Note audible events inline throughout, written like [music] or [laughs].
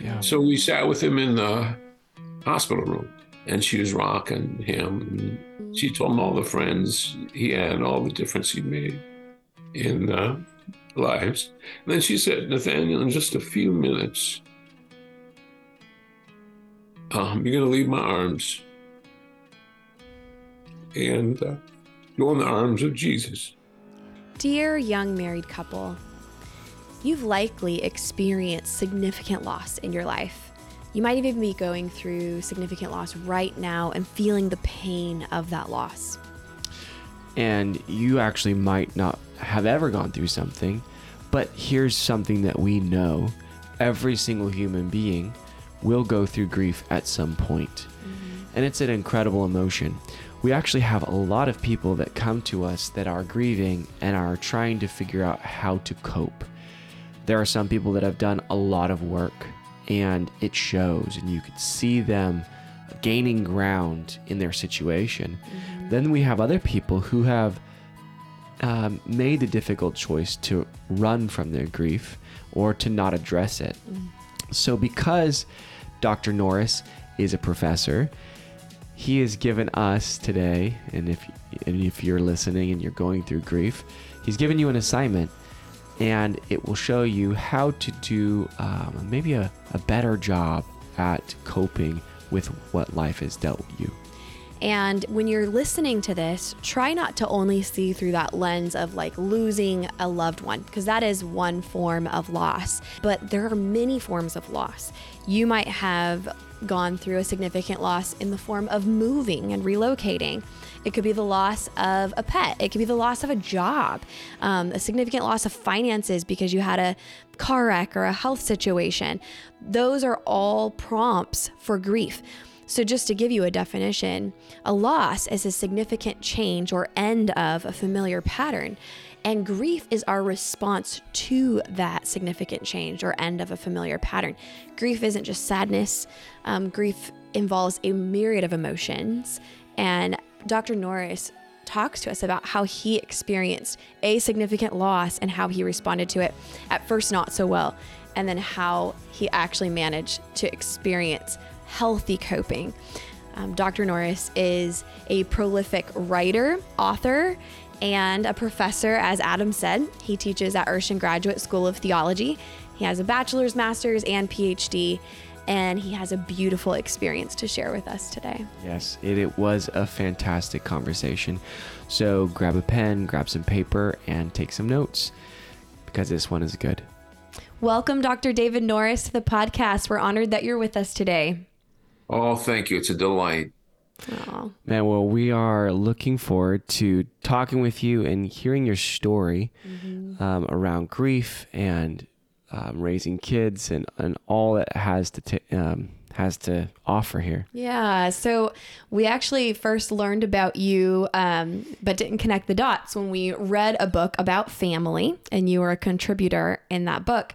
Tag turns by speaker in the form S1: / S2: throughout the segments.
S1: Yeah. So we sat with him in the hospital room, and she was rocking him. She told him all the friends he had, and all the difference he made in uh, lives. And then she said, Nathaniel, in just a few minutes, um, you're going to leave my arms and uh, go in the arms of Jesus.
S2: Dear young married couple, you've likely experienced significant loss in your life. You might even be going through significant loss right now and feeling the pain of that loss.
S3: And you actually might not have ever gone through something, but here's something that we know every single human being will go through grief at some point. Mm-hmm. And it's an incredible emotion. We actually have a lot of people that come to us that are grieving and are trying to figure out how to cope there are some people that have done a lot of work and it shows, and you could see them gaining ground in their situation. Mm-hmm. Then we have other people who have um, made the difficult choice to run from their grief or to not address it. Mm. So, because Dr. Norris is a professor, he has given us today, and if and if you're listening and you're going through grief, he's given you an assignment and it will show you how to do um, maybe a, a better job at coping with what life has dealt you.
S2: And when you're listening to this, try not to only see through that lens of like losing a loved one, because that is one form of loss. But there are many forms of loss. You might have gone through a significant loss in the form of moving and relocating. It could be the loss of a pet. It could be the loss of a job, um, a significant loss of finances because you had a car wreck or a health situation. Those are all prompts for grief. So, just to give you a definition, a loss is a significant change or end of a familiar pattern. And grief is our response to that significant change or end of a familiar pattern. Grief isn't just sadness, um, grief involves a myriad of emotions. And Dr. Norris talks to us about how he experienced a significant loss and how he responded to it. At first, not so well, and then how he actually managed to experience healthy coping. Um, Dr. Norris is a prolific writer, author, and a professor, as Adam said. He teaches at Urshan Graduate School of Theology. He has a bachelor's, master's, and PhD and he has a beautiful experience to share with us today.
S3: Yes, it, it was a fantastic conversation. So grab a pen, grab some paper, and take some notes because this one is good.
S2: Welcome, Dr. David Norris, to the podcast. We're honored that you're with us today.
S1: Oh, thank you. It's a delight.
S3: Aww. Man, well, we are looking forward to talking with you and hearing your story mm-hmm. um, around grief and um, raising kids and, and all that has to t- um, has to offer here.
S2: Yeah. So we actually first learned about you, um, but didn't connect the dots when we read a book about family, and you were a contributor in that book.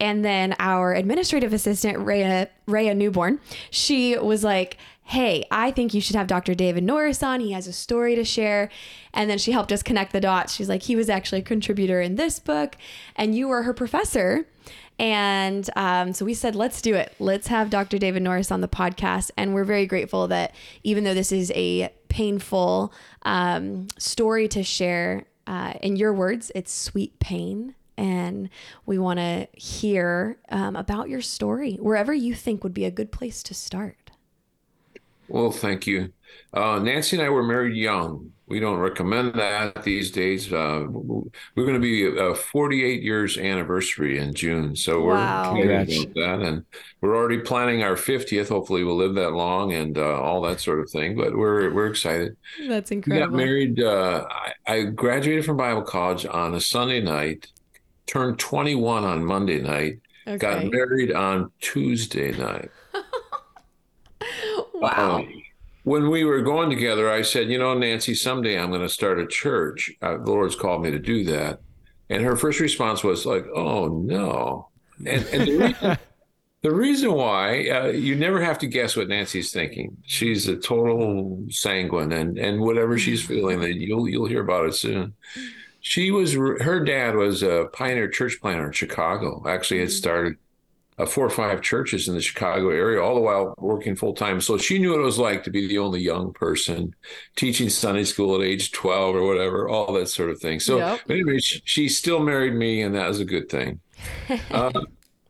S2: And then our administrative assistant, Rhea, Rhea Newborn, she was like, hey, I think you should have Dr. David Norris on. He has a story to share. And then she helped us connect the dots. She's like, he was actually a contributor in this book, and you were her professor. And um, so we said, let's do it. Let's have Dr. David Norris on the podcast. And we're very grateful that even though this is a painful um, story to share, uh, in your words, it's sweet pain and we want to hear um, about your story wherever you think would be a good place to start.
S1: Well, thank you. Uh, Nancy and I were married young. We don't recommend that these days. Uh, we're going to be a 48 years anniversary in June, so we're
S2: Wow.
S1: excited about that, and we're already planning our 50th. Hopefully, we'll live that long and uh, all that sort of thing. But we're we're excited.
S2: That's
S1: We got
S2: incredible.
S1: married. Uh, I, I graduated from Bible college on a Sunday night, turned 21 on Monday night,
S2: Okay.
S1: got married on Tuesday night.
S2: Wow.
S1: Um, when we were going together, I said, you know, Nancy, someday I'm going to start a church. Uh, the Lord's called me to do that. And her first response was like, oh, no. And, and the, reason, [laughs] the reason why, uh, you never have to guess what Nancy's thinking. She's a total sanguine, and, and whatever she's feeling, that you'll, you'll hear about it soon. She was, her dad was a pioneer church planter in Chicago, actually had started uh, four or five churches in the Chicago area, all the while working full time. So she knew what it was like to be the only young person teaching Sunday school at age 12 or whatever, all that sort of thing. So,
S2: Yep.
S1: anyway, she, she still married me, and that was a good thing. [laughs] uh,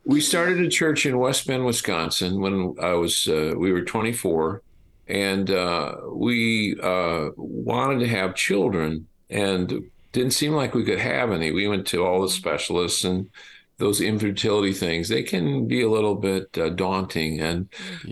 S1: we started a church in West Bend, Wisconsin when I was, uh, we were 24, and uh, we uh, wanted to have children and didn't seem like we could have any. We went to all the specialists and those infertility things they can be a little bit uh, daunting. And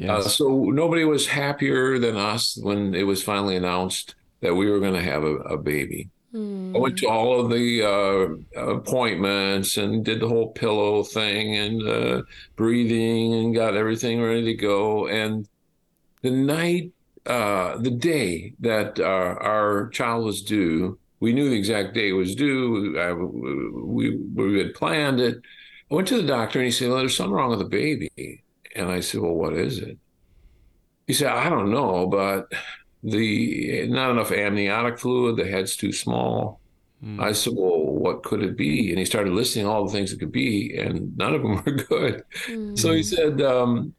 S1: uh, so nobody was happier than us when it was finally announced that we were going to have a, a baby.
S2: Hmm.
S1: i went to all of the uh, appointments and did the whole pillow thing and uh, breathing and got everything ready to go. And the night uh, the day that uh, our child was due we knew the exact day it was due I, we, we had planned it I went to the doctor and he said, Well, there's something wrong with the baby. And I said, Well, what is it? He said, I don't know, but the not enough amniotic fluid, the head's too small.
S3: Mm.
S1: I said, Well, what could it be? And he started listing all the things it could be, and none of them [laughs] were good.
S2: Hmm.
S1: So he said, um,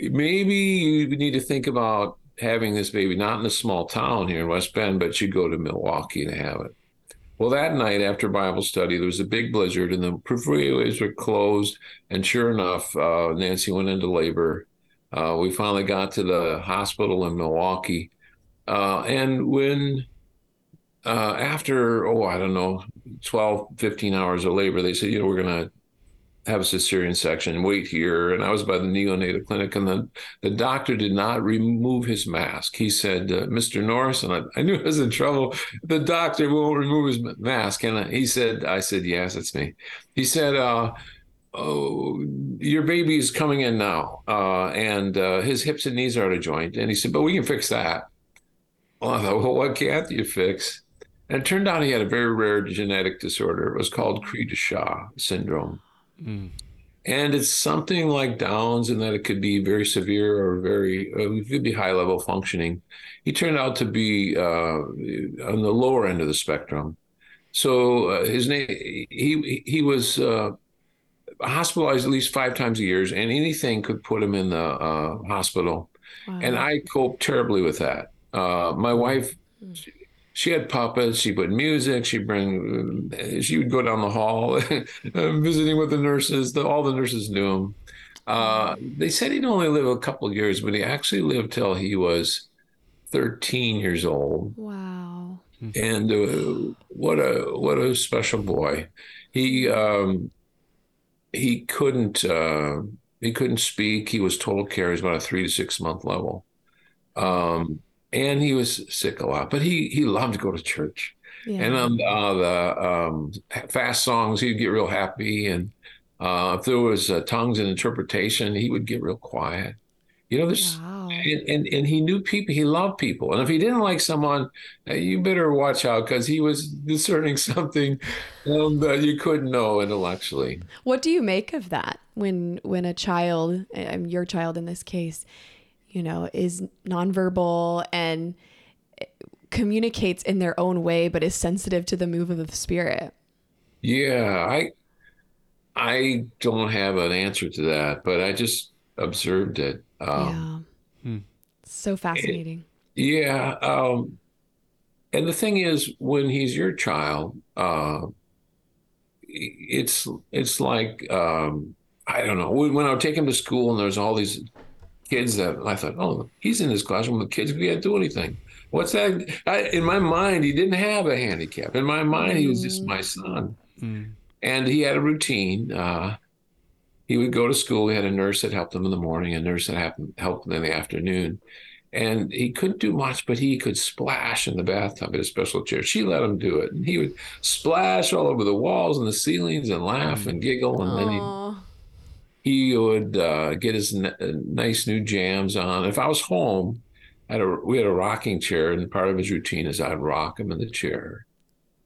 S1: maybe you need to think about having this baby not in a small town here in West Bend, but you go to Milwaukee to have it. Well, that night after Bible study, there was a big blizzard and the freeways were closed. And sure enough, uh, Nancy went into labor. Uh, we finally got to the hospital in Milwaukee. Uh, and when, uh, after, oh, I don't know, 12, 15 hours of labor, they said, you know, we're going to have a cesarean section, wait here. And I was by the neonatal clinic, and the, the doctor did not remove his mask. He said, uh, Mr. Norris, and I, I knew I was in trouble. The doctor won't remove his mask. And he said, I said, yes, it's me. He said, uh, Oh, your baby is coming in now, uh, and uh, his hips and knees are out of joint. And he said, but we can fix that. Well, I thought, well, what can't you fix? And it turned out he had a very rare genetic disorder. It was called Cri-du-chat syndrome.
S3: Mm.
S1: And it's something like Downs in that it could be very severe or very, uh, it could be high level functioning. He turned out to be uh, on the lower end of the spectrum. So uh, his name, he he was uh, hospitalized at least five times a year, and anything could put him in the uh, hospital.
S2: Wow.
S1: And I coped terribly with that. Uh, my wife, she, she had puppets. She put music. She bring. She would go down the hall, [laughs] visiting with the nurses. The, all the nurses knew him. Uh, they said he'd only live a couple years, but he actually lived till he was 13 years old.
S2: wow.
S1: And uh, what a what a special boy. He um, he couldn't uh, he couldn't speak. He was total care. He was about a three to six month level, um, and he was sick a lot. But he he loved to go to church.
S2: Yeah.
S1: And on uh, the um, fast songs, he'd get real happy. And uh, if there was uh, tongues and interpretation, he would get real quiet. You know, there's
S2: wow.
S1: and, and and he knew people. He loved people. And if he didn't like someone, uh, you better watch out because he was discerning [laughs] something um, that you couldn't know intellectually.
S2: What do you make of that when when a child, um, your child in this case, you know, is nonverbal and communicates in their own way, but is sensitive to the move of the spirit?
S1: Yeah, I I don't have an answer to that, but I just observed it. Um,
S2: yeah.
S3: Hmm.
S2: So fascinating.
S1: Yeah. Um, and the thing is, when he's your child, uh, it's it's like um, I don't know. When when I would take him to school and there's all these kids that I thought, oh, he's in his classroom with kids. We can't do anything. What's that? I, in my mind, he didn't have a handicap. In my mind, he was just my mm. son, mm. and he had a routine. Uh, he would go to school. We had a nurse that helped him in the morning, a nurse that happened, helped him in the afternoon. And he couldn't do much, but he could splash in the bathtub in a special chair. She let him do it. And he would splash all over the walls and the ceilings and laugh mm. and giggle. And then
S2: Aw.
S1: he, he would uh, get his n- uh, nice new jams on. If I was home, had a, we had a rocking chair, and part of his routine is I'd rock him in the chair.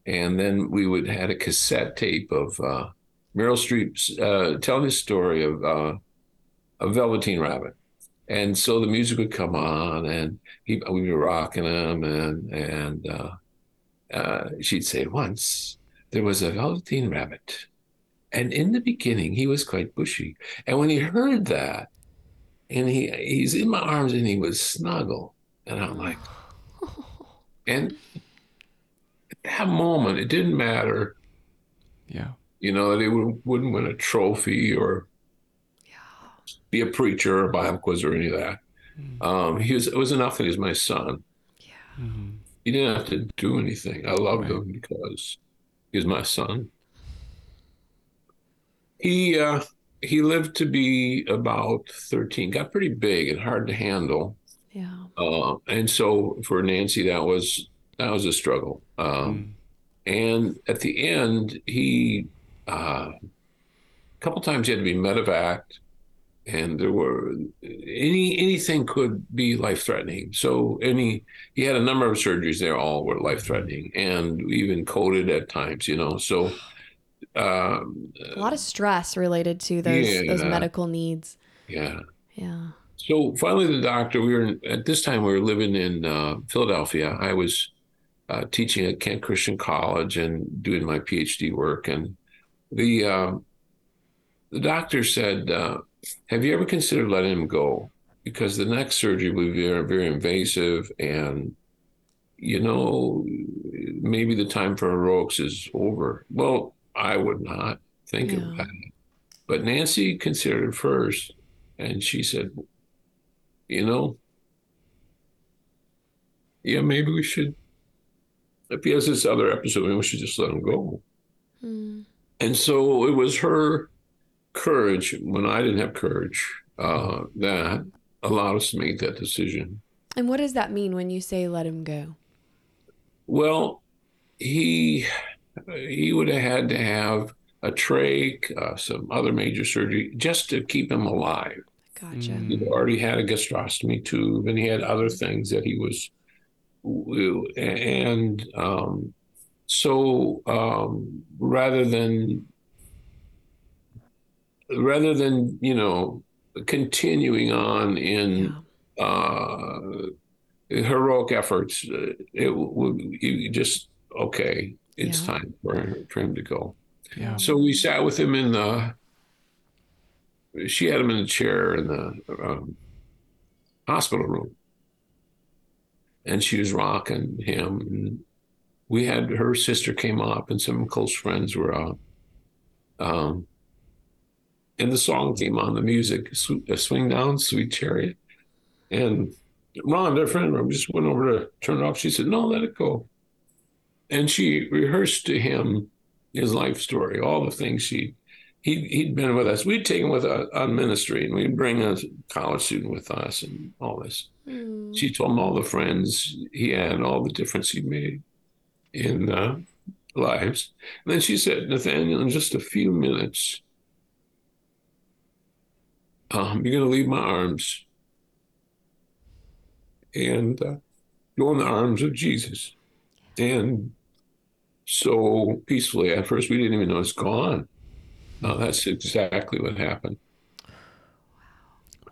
S1: And then we would had a cassette tape of uh, Meryl Streep's uh, telling his story of uh, a Velveteen Rabbit, and so the music would come on, and he we'd be rocking him, and and uh, uh, she'd say, "Once there was a Velveteen Rabbit, and in the beginning he was quite bushy, and when he heard that, and he he's in my arms and he would snuggle, and I'm like, [sighs] and at that moment it didn't matter."
S3: Yeah.
S1: you know, that he would, wouldn't win a trophy or be a preacher or Bible quiz or any of that. Um, he was, it was enough that he's my son. Yeah. He didn't have to do anything. I loved
S3: Right.
S1: him because he was my son. He uh, he lived to be about thirteen. Got pretty big and hard to handle.
S2: Yeah.
S1: Uh, and so for Nancy, that was that was a struggle. Um, And at the end, he uh, a couple times he had to be medevaced, and there were any anything could be life threatening. So any he had a number of surgeries. They all were life threatening and even coded at times. You know, so. Um,
S2: A lot of stress related to those those
S1: Yeah.
S2: medical needs.
S1: yeah.
S2: Yeah.
S1: So finally, the doctor. We were in, at this time we were living in uh, Philadelphia. I was uh, teaching at Kent Christian College and doing my PhD work, and the uh, the doctor said, uh, "Have you ever considered letting him go? Because the next surgery will be very, very invasive, and you know maybe the time for heroics is over." Well, I would not think of
S2: Yeah.
S1: that, but Nancy considered it first, and she said, you know, yeah, maybe we should. If he has this other episode, maybe we should just let him go.
S2: Mm.
S1: And so it was her courage when I didn't have courage uh, that allowed us to make that decision.
S2: And what does that mean when you say let him go?
S1: Well, he he would have had to have a trach, uh, some other major surgery, just to keep him alive.
S2: Gotcha.
S1: He'd already had a gastrostomy tube, and he had other things that he was, and um, so um, rather than rather than you know continuing on in
S2: Yeah.
S1: uh, heroic efforts, uh, it would you just okay. It's
S2: Yeah.
S1: time for, for him to go.
S3: Yeah.
S1: So we sat with him in the. She had him in a chair in the um, hospital room, and she was rocking him. And we had her sister came up, and some close friends were up. Um, and the song came on, the music, uh, "Swing Down, Sweet Chariot," and Ron, their friend just went over to turn it off. She said, "No, let it go," and she rehearsed to him his life story, all the things she he he'd been with us. We'd take him with us on ministry, and we'd bring a college student with us, and all this.
S2: Mm.
S1: She told him all the friends he had, all the difference he made in uh, lives. And then she said, Nathaniel, in just a few minutes, um, you're going to leave my arms and uh, go in the arms of Jesus. And so peacefully, at first, we didn't even know it's gone. No, that's exactly what happened.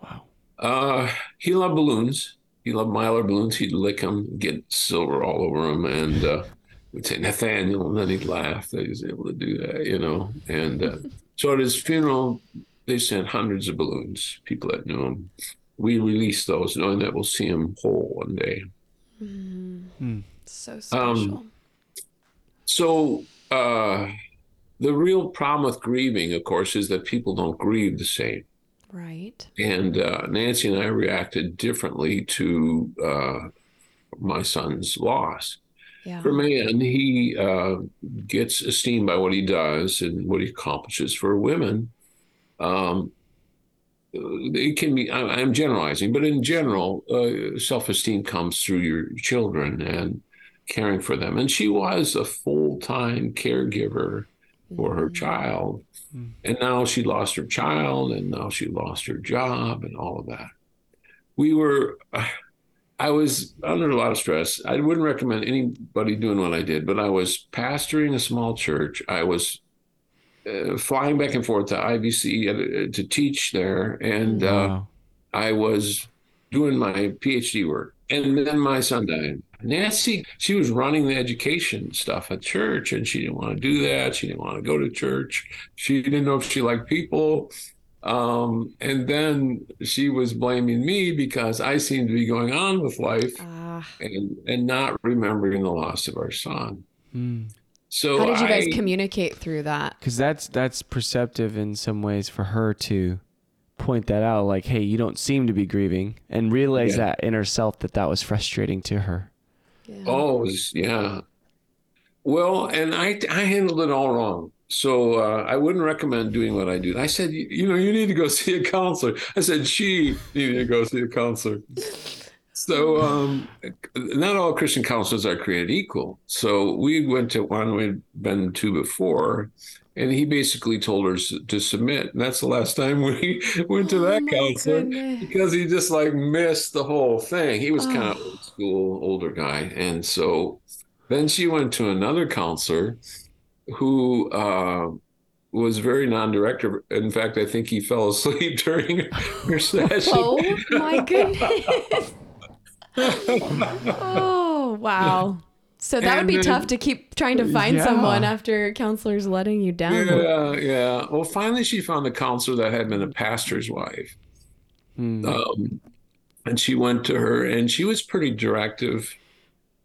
S3: Wow.
S1: Uh, he loved balloons. He loved Mylar balloons. He'd lick them, get silver all over them, and uh, we'd say Nathaniel, and then he'd laugh that he was able to do that, you know. And uh, [laughs] so at his funeral, they sent hundreds of balloons. People that knew him. We released those, knowing that we'll see him whole one day.
S2: Mm.
S3: Hmm.
S2: So special.
S1: So uh, the real problem with grieving, of course, is that people don't grieve the same.
S2: Right.
S1: And uh, Nancy and I reacted differently to uh, my son's loss.
S2: Yeah.
S1: For man, he uh, gets esteemed by what he does and what he accomplishes. For women, um, it can be, I, am generalizing, but in general, uh, self esteem comes through your children and caring for them. And she was a full time caregiver for her child. And now she lost her child and now she lost her job and all of that. We were, [sighs] I was under a lot of stress. I wouldn't recommend anybody doing what I did, but I was pastoring a small church. I was uh, flying back and forth to IBC uh, to teach there. And uh, I was doing my PhD work. And then my son died. Nancy, she was running the education stuff at church, and she didn't want to do that. She didn't want to go to church. She didn't know if she liked people. Um, and then she was blaming me because I seemed to be going on with life
S2: Ah.
S1: and, and not remembering the loss of our son.
S3: Mm.
S1: So
S2: How did you guys
S1: I-
S2: communicate through that?
S3: Because that's that's perceptive in some ways for her to point that out. Like, hey, you don't seem to be grieving, and realize
S1: Yeah.
S3: that in herself that that was frustrating to her.
S2: Yeah.
S1: Oh, was, yeah. Well, and I I handled it all wrong. So uh, I wouldn't recommend doing what I do. I said, you, you know, you need to go [laughs] see a counselor. I said she needed to go see a counselor. So um, not all Christian counselors are created equal. So we went to one we'd been to before, and he basically told her to submit. And that's the last time [laughs] we went to
S2: Oh
S1: that
S2: my
S1: counselor
S2: goodness.
S1: because he just like missed the whole thing. He was kind of
S2: Oh.
S1: old school, older guy, and so then she went to another counselor who uh, was very non-directive. In fact, I think he fell asleep [laughs] during her session.
S2: Oh my goodness. [laughs] oh wow. So that would be
S1: then-
S2: tough to keep trying to find
S3: Yeah.
S2: someone after counselors letting you down.
S1: Yeah, yeah. Well, finally, she found a counselor that had been a pastor's wife.
S3: Mm.
S1: um, and she went to her and she was pretty directive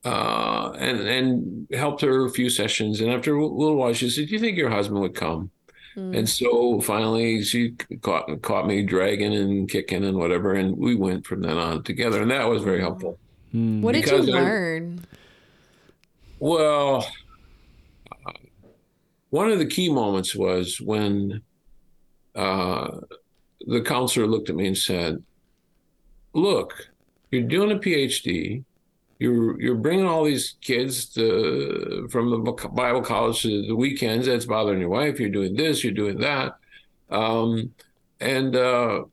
S1: uh, and and helped her a few sessions and after a little while she said do you think your husband would come
S2: Mm.
S1: and so finally she caught caught me dragging and kicking and whatever and we went from then on together and that was very helpful
S3: Mm.
S2: What did
S1: Because
S2: you
S1: I-
S2: learn?
S1: Well one of the key moments was when uh, the counselor looked at me and said, "Look, you're doing a PhD. You're you're bringing all these kids to, from the Bible college to the weekends. That's bothering your wife. You're doing this. You're doing that, um, and, uh,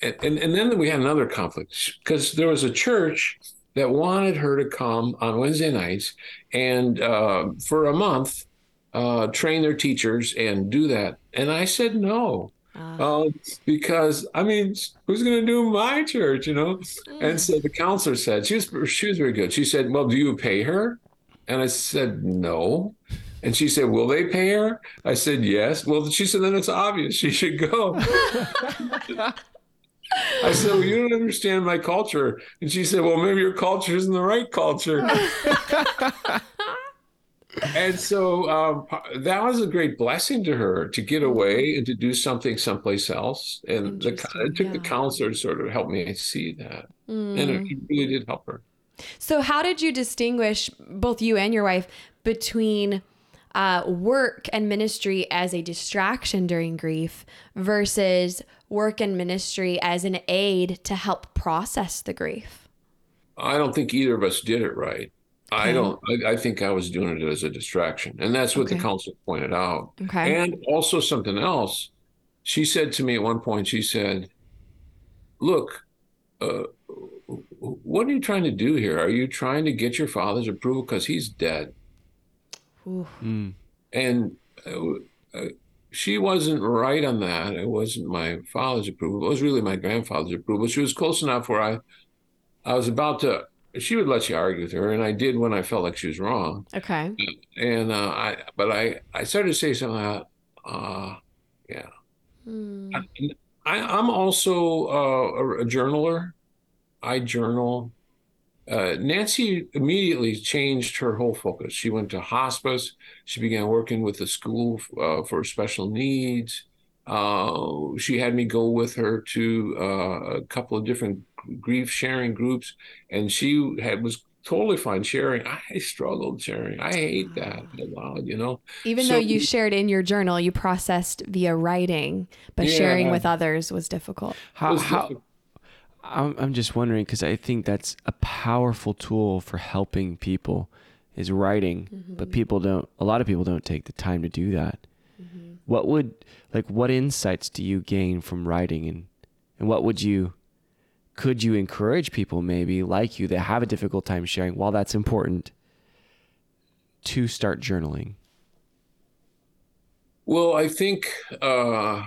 S1: and and and then we had another conflict because there was a church." That wanted her to come on Wednesday nights and uh, for a month uh, train their teachers and do that. And I said no. Um, because I mean, who's going to do my church, you know? And so the counselor said she was she was very good. She said, "Well, do you pay her?" And I said, "No." And she said, "Will they pay her?" I said, "Yes." Well, she said, "Then it's obvious she should go." [laughs] [laughs] I said, "Well, you don't understand my culture." And she said, "Well, maybe your culture isn't the right culture." [laughs] and so um, that was a great blessing to her to get away and to do something someplace else. And the, it took the counselor to sort of help me see that, and
S2: Mm.
S1: it really did help her.
S2: So, how did you distinguish both you and your wife between uh, work and ministry as a distraction during grief versus work and ministry as an aid to help process the grief?
S1: I don't think either of us did it right. I don't. I, I think I was doing it as a distraction, and that's what
S2: Okay.
S1: the counselor pointed out.
S2: Okay.
S1: And also something else. She said to me at one point. She said, "Look, uh, what are you trying to do here? Are you trying to get your father's approval because he's dead?"
S2: Ooh.
S3: Mm.
S1: And uh, uh, she wasn't right on that. It wasn't my father's approval. It was really my grandfather's approval. She was close enough where I, I was about to. She would let you argue with her, and I did when I felt like she was wrong.
S2: Okay.
S1: And uh, I, but I, I started to say something like, uh, yeah.
S2: Mm.
S1: I, I'm also uh, a, a journaler. I journal uh, Nancy immediately changed her whole focus. She went to hospice. She began working with the school uh, for special needs. Uh, she had me go with her to uh, a couple of different grief sharing groups, and she had was totally fine sharing. I struggled sharing. I hate that out loud, you know.
S2: Even so, though you shared in your journal, you processed via writing, but yeah, sharing with others was difficult.
S3: How, was how difficult. I'm, I'm just wondering because I think that's a powerful tool for helping people is writing, mm-hmm. but people don't, a lot of people don't take the time to do that. Mm-hmm. What would, like, what insights do you gain from writing and, and what would you, could you encourage people maybe like you that have a difficult time sharing while that's important to start journaling?
S1: Well, I think, uh,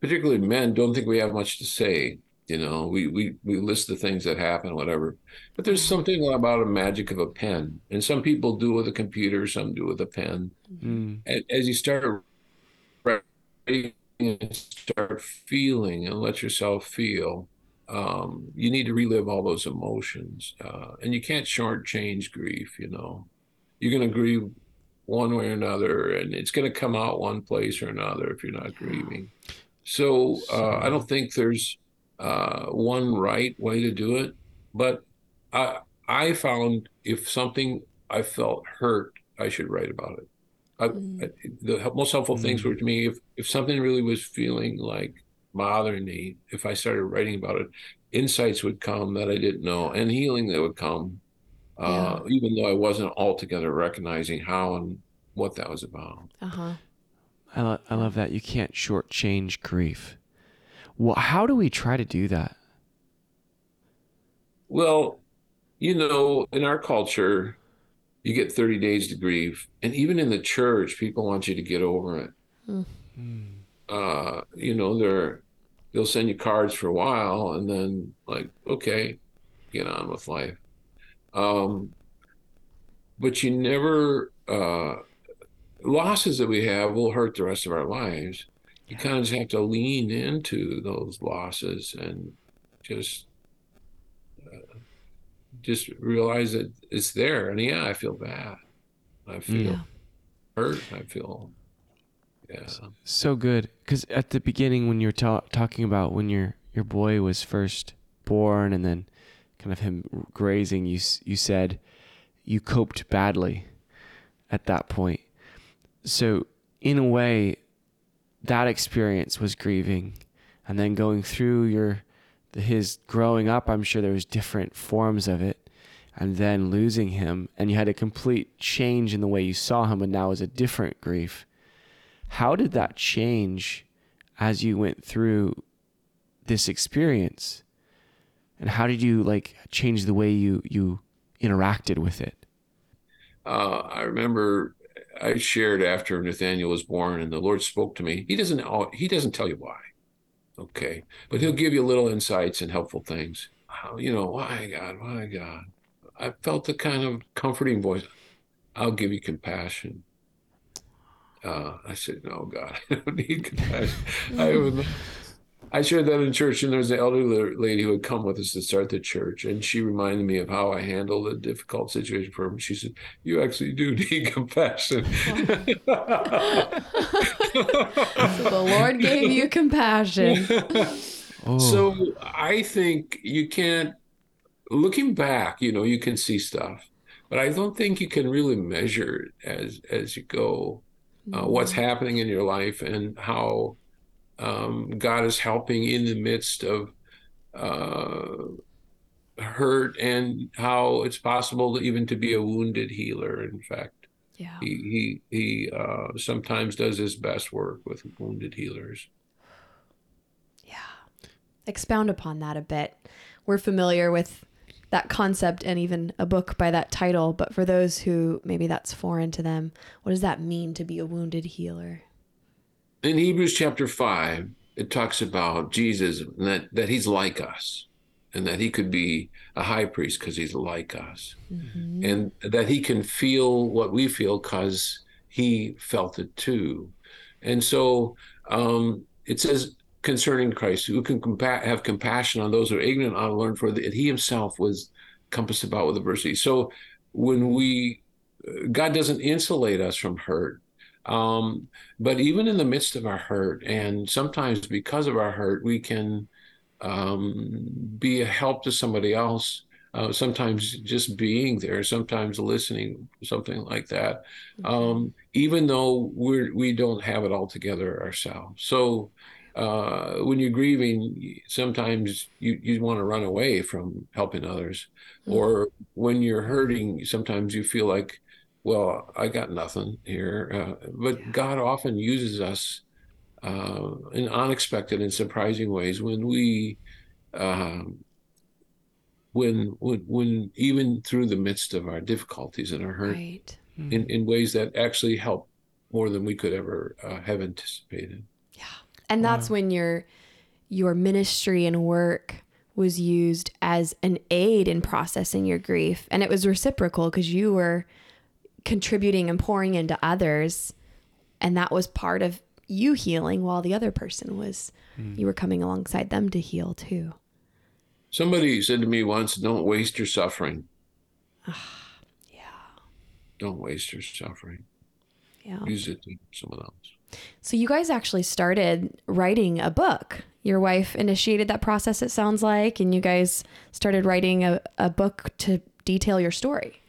S1: particularly men, don't think we have much to say you know we, we we list the things that happen whatever. But there's something about a magic of a pen and some people do with a computer some do with a pen. Mm. as you start writing and start feeling and let yourself feel um, you need to relive all those emotions uh, and you can't shortchange grief you know. You're going to grieve one way or another and it's going to come out one place or another if you're not grieving. So uh, i don't think there's uh, one right way to do it, but I I found if something I felt hurt, I should write about it. I, mm. I, the most helpful mm. things were to me if if something really was feeling like bothering me, if I started writing about it, insights would come that I didn't know, and healing that would come, uh, yeah. even though I wasn't altogether recognizing how and what that was about.
S2: Uh huh.
S3: I, lo- I love that. You can't shortchange grief. Well, how do we try to do that?
S1: Well, you know, in our culture, you get 30 days to grieve. And even in the church, people want you to get over it. Mm. Uh, you know, they're they'll send you cards for a while and then like, okay, get on with life. Um, but you never uh, losses that we have will hurt the rest of our lives you kind of just have to lean into those losses and just uh, just realize that it's there. And yeah i feel bad. I feel yeah. hurt. I feel yeah.
S3: So good. Because at the beginning when you're ta- talking about when your your boy was first born and then kind of him grazing you you said you coped badly at that point. So in a way that experience was grieving. And then going through your his growing up i'm sure there was different forms of it. And then losing him and you had a complete change in the way you saw him and now is a different grief. How did that change as you went through this experience? And how did you like change the way you you interacted with it?
S1: Uh, i remember I shared after Nathaniel was born, and the Lord spoke to me. He doesn't he doesn't tell you why, okay, but He'll give you little insights and helpful things. You know, why God, why God? I felt the kind of comforting voice. I'll give you compassion. Uh, I said, No, God, [laughs] I don't need compassion. I [laughs] would, I shared that in church, and there was an elderly lady who had come with us to start the church, and she reminded me of how I handled a difficult situation for her. She said, "You actually do [laughs] need compassion." [laughs] [laughs] so
S2: the Lord gave you compassion.
S1: oh. So I think you can't. Looking back, you know, you can see stuff, but I don't think you can really measure as as you go uh, what's mm-hmm. happening in your life and how um, God is helping in the midst of uh, hurt and how it's possible to, even to be a wounded healer. In fact,
S2: yeah,
S1: he he, he uh, sometimes does his best work with wounded healers.
S2: Yeah, expound upon that a bit. We're familiar with that concept and even a book by that title, but for those who maybe that's foreign to them, what does that mean to be a wounded healer?
S1: In Hebrews chapter 5, it talks about Jesus and that, that he's like us and that he could be a high priest because he's like us mm-hmm. and that he can feel what we feel because he felt it too. And so um, it says concerning Christ, who can compa- have compassion on those who are ignorant unlearned, for that he himself was compassed about with adversity. So when we, God doesn't insulate us from hurt. Um, but even in the midst of our hurt, and sometimes because of our hurt, we can um, be a help to somebody else. Uh, sometimes just being there, sometimes listening, something like that. Um, even though we're we don't have it all together ourselves. So uh, when you're grieving, sometimes you, you want to run away from helping others. Or when you're hurting, sometimes you feel like, well, I got nothing here. Uh, but God often uses us uh, in unexpected and surprising ways when we, um, when, when, when even through the midst of our difficulties and our hurt,
S2: Right.
S1: in, in ways that actually help more than we could ever uh, have anticipated. Yeah.
S2: And that's when your your ministry and work was used as an aid in processing your grief and it was reciprocal because you were contributing and pouring into others and that was part of you healing while the other person was mm. you were coming alongside them to heal too.
S1: Somebody said to me once, "Don't waste your suffering.
S2: Ah, yeah.
S1: Don't waste your suffering.
S2: Yeah.
S1: Use it to someone else."
S2: So you guys actually started writing a book. Your wife initiated that process, it sounds like, and you guys started writing a, a book to detail your story.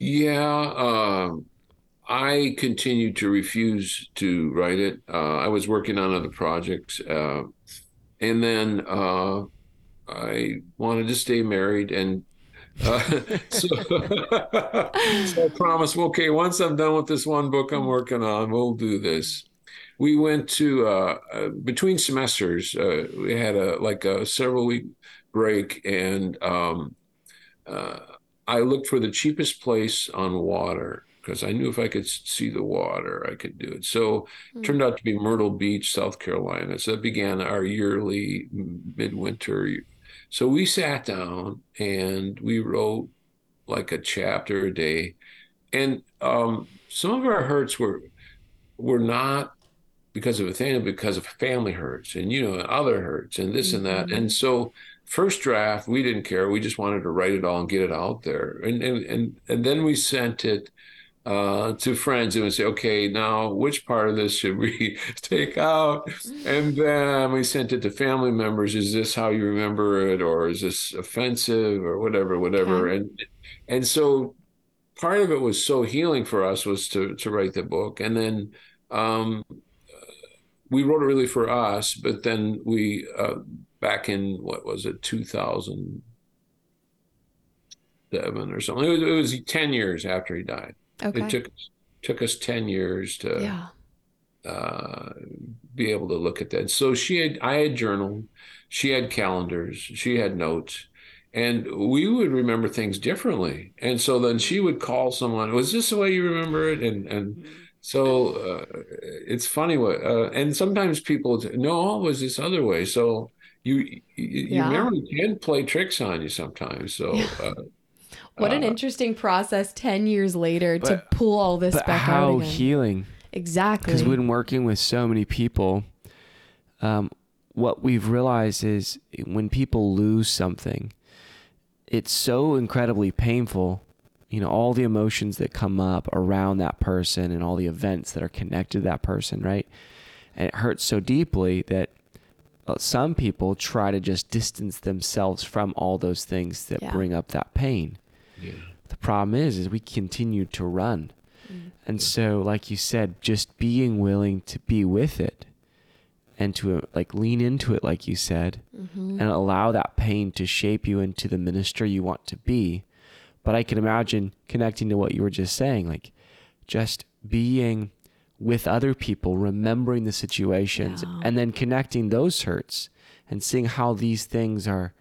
S1: Yeah, um, I continued to refuse to write it. Uh, I was working on other projects, uh, and then uh, I wanted to stay married, and uh, [laughs] so, so I promised, okay, once I'm done with this one book I'm working on, we'll do this. We went to uh, uh, between semesters. Uh, we had a like a several week break, and um, uh, I looked for the cheapest place on water because I knew if I could see the water, I could do it. So it turned out to be Myrtle Beach, South Carolina. So that began our yearly midwinter. So we sat down and we wrote like a chapter a day, and um, some of our hurts were were not because of Athena, because of family hurts and you know other hurts and this and that. And so first draft, we didn't care. We just wanted to write it all and get it out there. And and and, and then we sent it uh, to friends and would say, okay, now which part of this should we [laughs] take out? And then we sent it to family members. Is this how you remember it, or is this offensive, or whatever, whatever?
S2: Okay.
S1: And and so part of it was so healing for us was to to write the book, and then. Um, we wrote it really for us, but then we uh, back in what was it, two thousand seven or something. It was, it was ten years after he died.
S2: Okay.
S1: It took took us ten years to
S2: yeah.
S1: uh, be able to look at that. So she had, I had journal, she had calendars, she had notes, and we would remember things differently. And so then she would call someone. Was this the way you remember it? And and so uh, it's funny what. Uh, and sometimes people say, no, it was this other way. So you you,
S2: Yeah.
S1: your memory can play tricks on you sometimes. So. Uh, [laughs]
S2: What an
S1: uh,
S2: interesting process 10 years later to pull all this
S3: But
S2: back
S3: how
S2: out again.
S3: healing.
S2: exactly.
S3: Because when working with so many people, um, what we've realized is when people lose something, it's so incredibly painful. You know, all the emotions that come up around that person and all the events that are connected to that person, right? And it hurts so deeply that some people try to just distance themselves from all those things that
S2: Yeah.
S3: bring up that pain.
S1: yeah.
S3: The problem is, is we continue to run. And so, like you said, just being willing to be with it and to uh, like lean into it, like you said, and allow that pain to shape you into the minister you want to be. But I can imagine connecting to what you were just saying, like just being with other people, remembering the situations,
S2: Yeah.
S3: and then connecting those hurts and seeing how these things are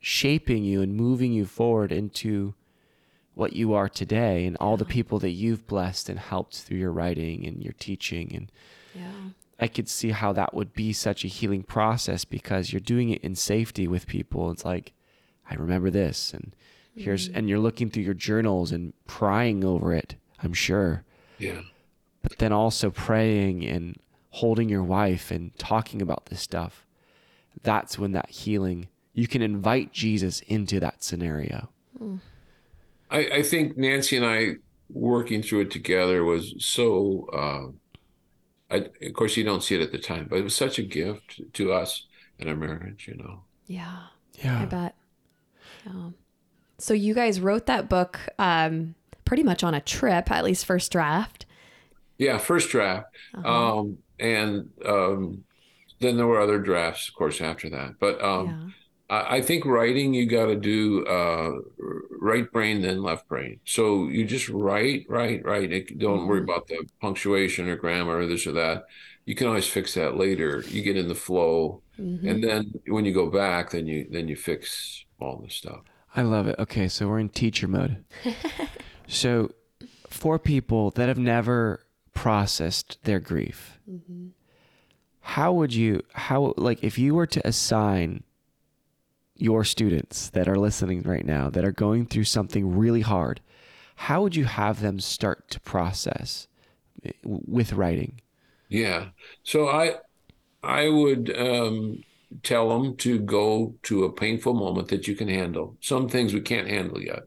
S3: shaping you and moving you forward into what you are today and all the people that you've blessed and helped through your writing and your teaching and
S2: yeah.
S3: I could see how that would be such a healing process because you're doing it in safety with people. It's like, I remember this and here's mm-hmm. and you're looking through your journals and prying over it, I'm sure.
S1: Yeah.
S3: But then also praying and holding your wife and talking about this stuff. That's when that healing you can invite Jesus into that scenario.
S1: I, I think Nancy and I working through it together was so. Uh, I, of course, you don't see it at the time, but it was such a gift to us in our marriage. You know.
S2: Yeah.
S3: Yeah.
S2: I bet. Yeah. So you guys wrote that book um, pretty much on a trip, at least first draft.
S1: Yeah, first draft,
S2: Uh-huh.
S1: um, and um, then there were other drafts, of course, after that. But um,
S2: yeah.
S1: I, I think writing you got to do uh, right brain then left brain. So you just write, write, write. It, don't worry
S2: Mhm.
S1: about the punctuation or grammar or this or that. You can always fix that later. You get in the flow,
S2: Mhm.
S1: and then when you go back, then you then you fix all the stuff.
S3: I love it. Okay, so we're in teacher mode. [laughs] so, for people that have never processed their grief,
S2: Mhm.
S3: how would you how like if you were to assign your students that are listening right now that are going through something really hard, how would you have them start to process eh, with writing?
S1: Yeah. So I I would um, tell them to go to a painful moment that you can handle. Some things we can't handle yet,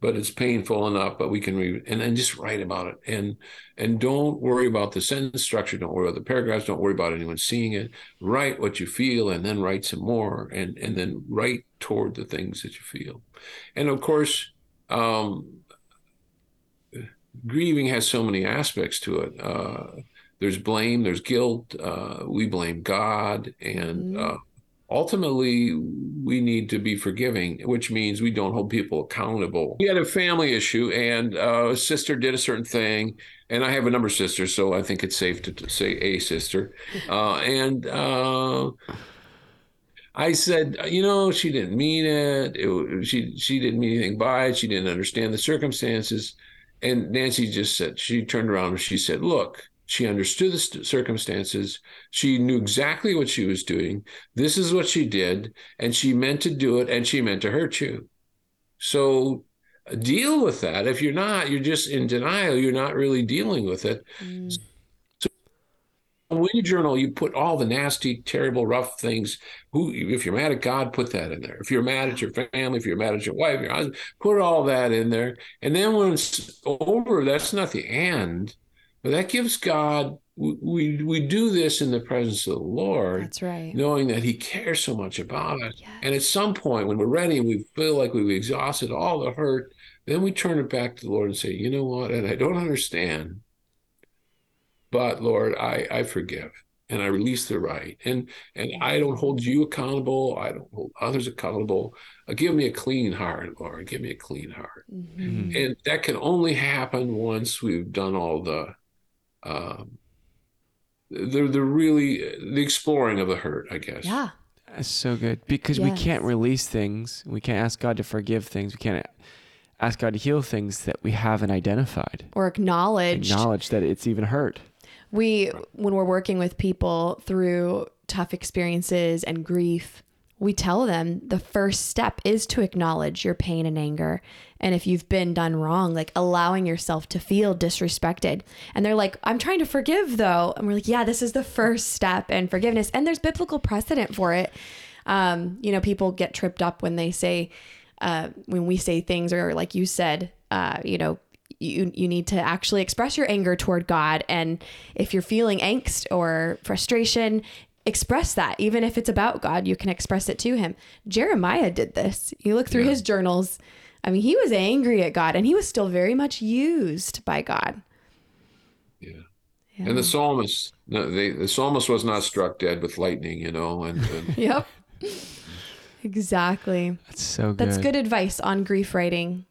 S1: but it's painful enough, but we can read and then just write about it. And and don't worry about the sentence structure. Don't worry about the paragraphs. Don't worry about anyone seeing it. Write what you feel and then write some more and and then write toward the things that you feel. And of course, um, grieving has so many aspects to it. Uh, there's blame, there's guilt. Uh, we blame God, and
S2: Mhm.
S1: uh, ultimately, we need to be forgiving, which means we don't hold people accountable. We had a family issue, and uh, a sister did a certain thing, and I have a number of sisters, so I think it's safe to, to say a sister. [laughs] Uh, and uh, I said, you know, she didn't mean it. it. She she didn't mean anything by it. She didn't understand the circumstances. And Nancy just said, she turned around and she said, look, she understood the st- circumstances. She knew exactly what she was doing. This is what she did. And she meant to do it and she meant to hurt you. So deal with that. If you're not, you're just in denial. You're not really dealing with it.
S2: Mm.
S1: When you journal, you put all the nasty, terrible, rough things. Who, if you're mad at God, put that in there. If you're mad at your family, if you're mad at your wife, your husband, put all that in there. And then when it's over, that's not the end, but that gives God. We we, we do this in the presence of the Lord,
S2: That's right.
S1: knowing that He cares so much about us.
S2: Yeah.
S1: And at some point, when we're ready and we feel like we've exhausted all the hurt, then we turn it back to the Lord and say, you know what? And I don't understand, but Lord, I, I forgive and I release the right. And and I don't hold you accountable. I don't hold others accountable. Uh, give me a clean heart, Lord. Give me a clean heart.
S2: Mhm.
S1: And that can only happen once we've done all the um, they're they're really the exploring of the hurt, I guess.
S2: Yeah.
S3: That's so good because we can't release things. We can't ask God to forgive things. We can't ask God to heal things that we haven't identified.
S2: Or acknowledged.
S3: Acknowledge that it's even hurt.
S2: we when we're working with people through tough experiences and grief we tell them the first step is to acknowledge your pain and anger. And if you've been done wrong like allowing yourself to feel disrespected. And they're like i'm trying to forgive though. And we're like yeah this is the first step in forgiveness. And there's biblical precedent for it. Um, you know people get tripped up when they say uh, when we say things or like you said uh, you know you you need to actually express your anger toward God. And if you're feeling angst or frustration express that even if it's about God you can express it to him Jeremiah did this you look through
S1: Yeah.
S2: his journals I mean he was angry at God and he was still very much used by God
S1: Yeah.
S2: yeah.
S1: And the psalmist, no, they, the psalmist was not struck dead with lightning, you know, and, and [laughs]
S2: yep exactly
S3: That's so good.
S2: that's good advice on grief writing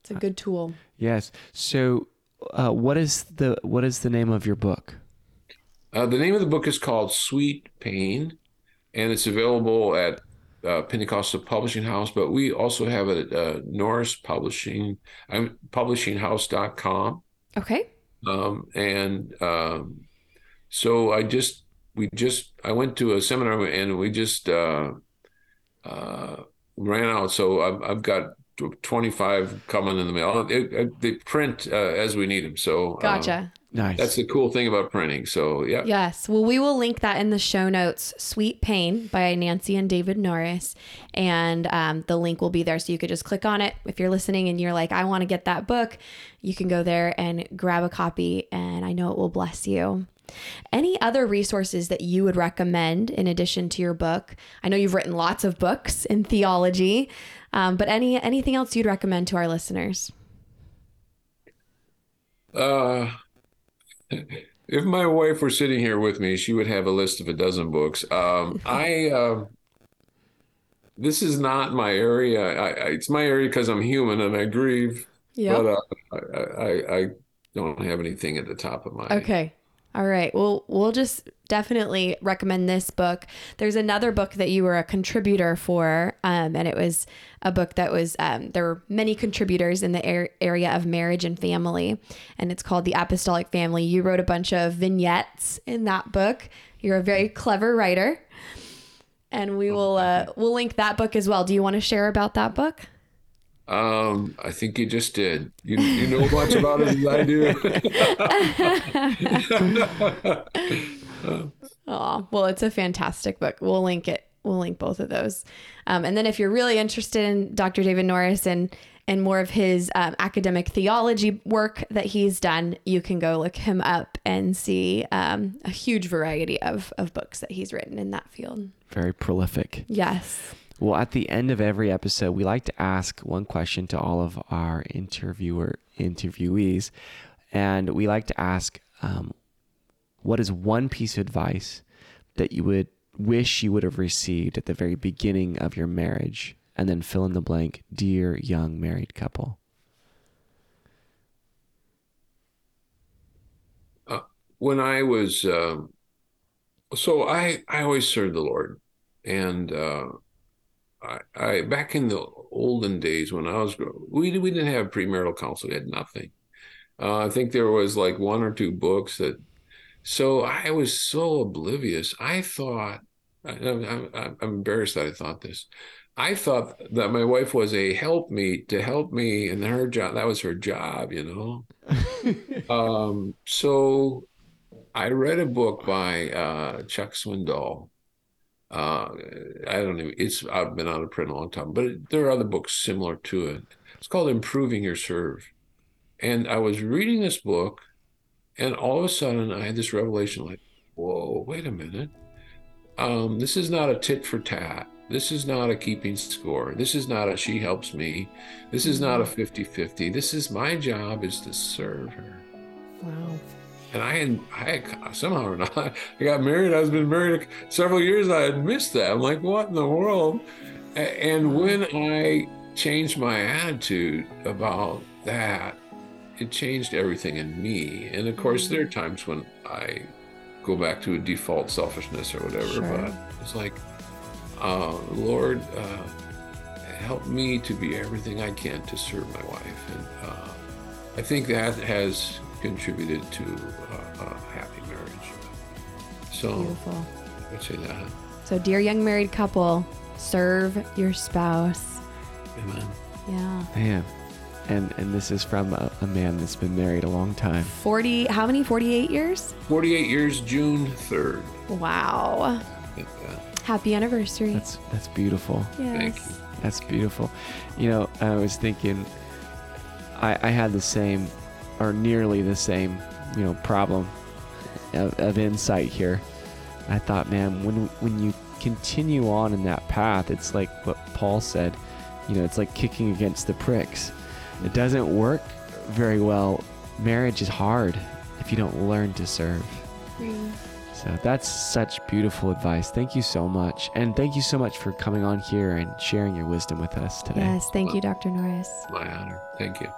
S2: it's a good tool
S3: Yes. So, uh, what is the what is the name of your book?
S1: Uh, the name of the book is called Sweet Pain, and it's available at uh, Pentecostal Publishing House, but we also have it at uh, Norris Publishing, um, publishinghouse.com.
S2: okay
S1: Um, and um, so I just, we just, I went to a seminar and we just uh, uh, ran out. So I've, I've got 25 coming in the mail. It, it, they print uh, as we need them. So um,
S2: Gotcha.
S3: Nice.
S1: that's the cool thing about printing. So yeah.
S2: Yes. Well, we will link that in the show notes. Sweet Pain by Nancy and David Norris. And um, the link will be there. So you could just click on it. If you're listening and you're like, I want to get that book, you can go there and grab a copy. And I know it will bless you. Any other resources that you would recommend in addition to your book? I know you've written lots of books in theology, um, but any anything else you'd recommend to our listeners?
S1: Uh, if my wife were sitting here with me, she would have a list of a dozen books. Um, [laughs] I uh, this is not my area. I, I, it's my area because I'm human and I grieve.
S2: Yep.
S1: But uh, I, I I don't have anything at the top of my.
S2: Okay. All right. Well, we'll just definitely recommend this book. There's another book that you were a contributor for, um, and it was a book that was um, there were many contributors in the ar- area of marriage and family, and it's called The Apostolic Family. You wrote a bunch of vignettes in that book. You're a very clever writer, and we will uh, we'll link that book as well. Do you want to share about that book?
S1: Um, I think you just did. You you know as much about it as I do. [laughs] [laughs] [laughs]
S2: Oh, well, it's a fantastic book. We'll link it. We'll link both of those. Um, and then if you're really interested in Dr. David Norris and and more of his um, academic theology work that he's done, you can go look him up and see um, a huge variety of, of books that he's written in that field.
S3: Very prolific.
S2: Yes.
S3: Well, at the end of every episode, we like to ask one question to all of our interviewer interviewees, and we like to ask, um, "What is one piece of advice that you would wish you would have received at the very beginning of your marriage?" And then fill in the blank, dear young married couple.
S1: when I was um, so I I always served the Lord, and uh, I, I back in the olden days when I was growing, we we didn't have premarital counsel, we had nothing. Uh, I think there was like one or two books that. So I was so oblivious. I thought I'm, I'm embarrassed that I thought this. I thought that my wife was a helpmeet to help me, and her job that was her job, you know. [laughs] um, so I read a book by uh, Chuck Swindoll. Uh, I don't know. It's I've been out of print a long time, but it, there are other books similar to it. It's called Improving Your Serve, and I was reading this book, and all of a sudden I had this revelation: like, whoa, wait a minute. Um, this is not a tit for tat. This is not a keeping score. This is not a she helps me. This is not a 50 50. This is my job is to serve her.
S2: Wow.
S1: And I had, I had somehow or not, [laughs] I got married. I was been married several years. I had missed that. I'm like, what in the world? And when I changed my attitude about that, it changed everything in me. And of course, there are times when I go back to a default selfishness or whatever,
S2: Sure.
S1: but it's like, uh, Lord, uh, help me to be everything I can to serve my wife. And uh, I think that has contributed to uh, a happy marriage. So
S2: Beautiful.
S1: I'd say that.
S2: So, dear young married couple, serve your spouse.
S1: Amen.
S2: Yeah.
S3: Man, and and this is from a, a man that's been married a long time.
S2: 40, how many? 48 years?
S1: 48 years, June 3rd.
S2: Wow.
S1: Yeah.
S2: Happy anniversary.
S3: That's that's beautiful.
S2: yes.
S1: Thank you.
S3: That's beautiful. You know, I was thinking, I, I had the same, or nearly the same, you know, problem of, of insight here. I thought, man, when when you continue on in that path, it's like what Paul said. You know, it's like kicking against the pricks. It doesn't work very well. Marriage is hard if you don't learn to serve. So that's such beautiful advice. Thank you so much. And thank you so much for coming on here and sharing your wisdom with us today.
S2: Yes. Thank you, Dr. Norris.
S1: My honor. Thank you.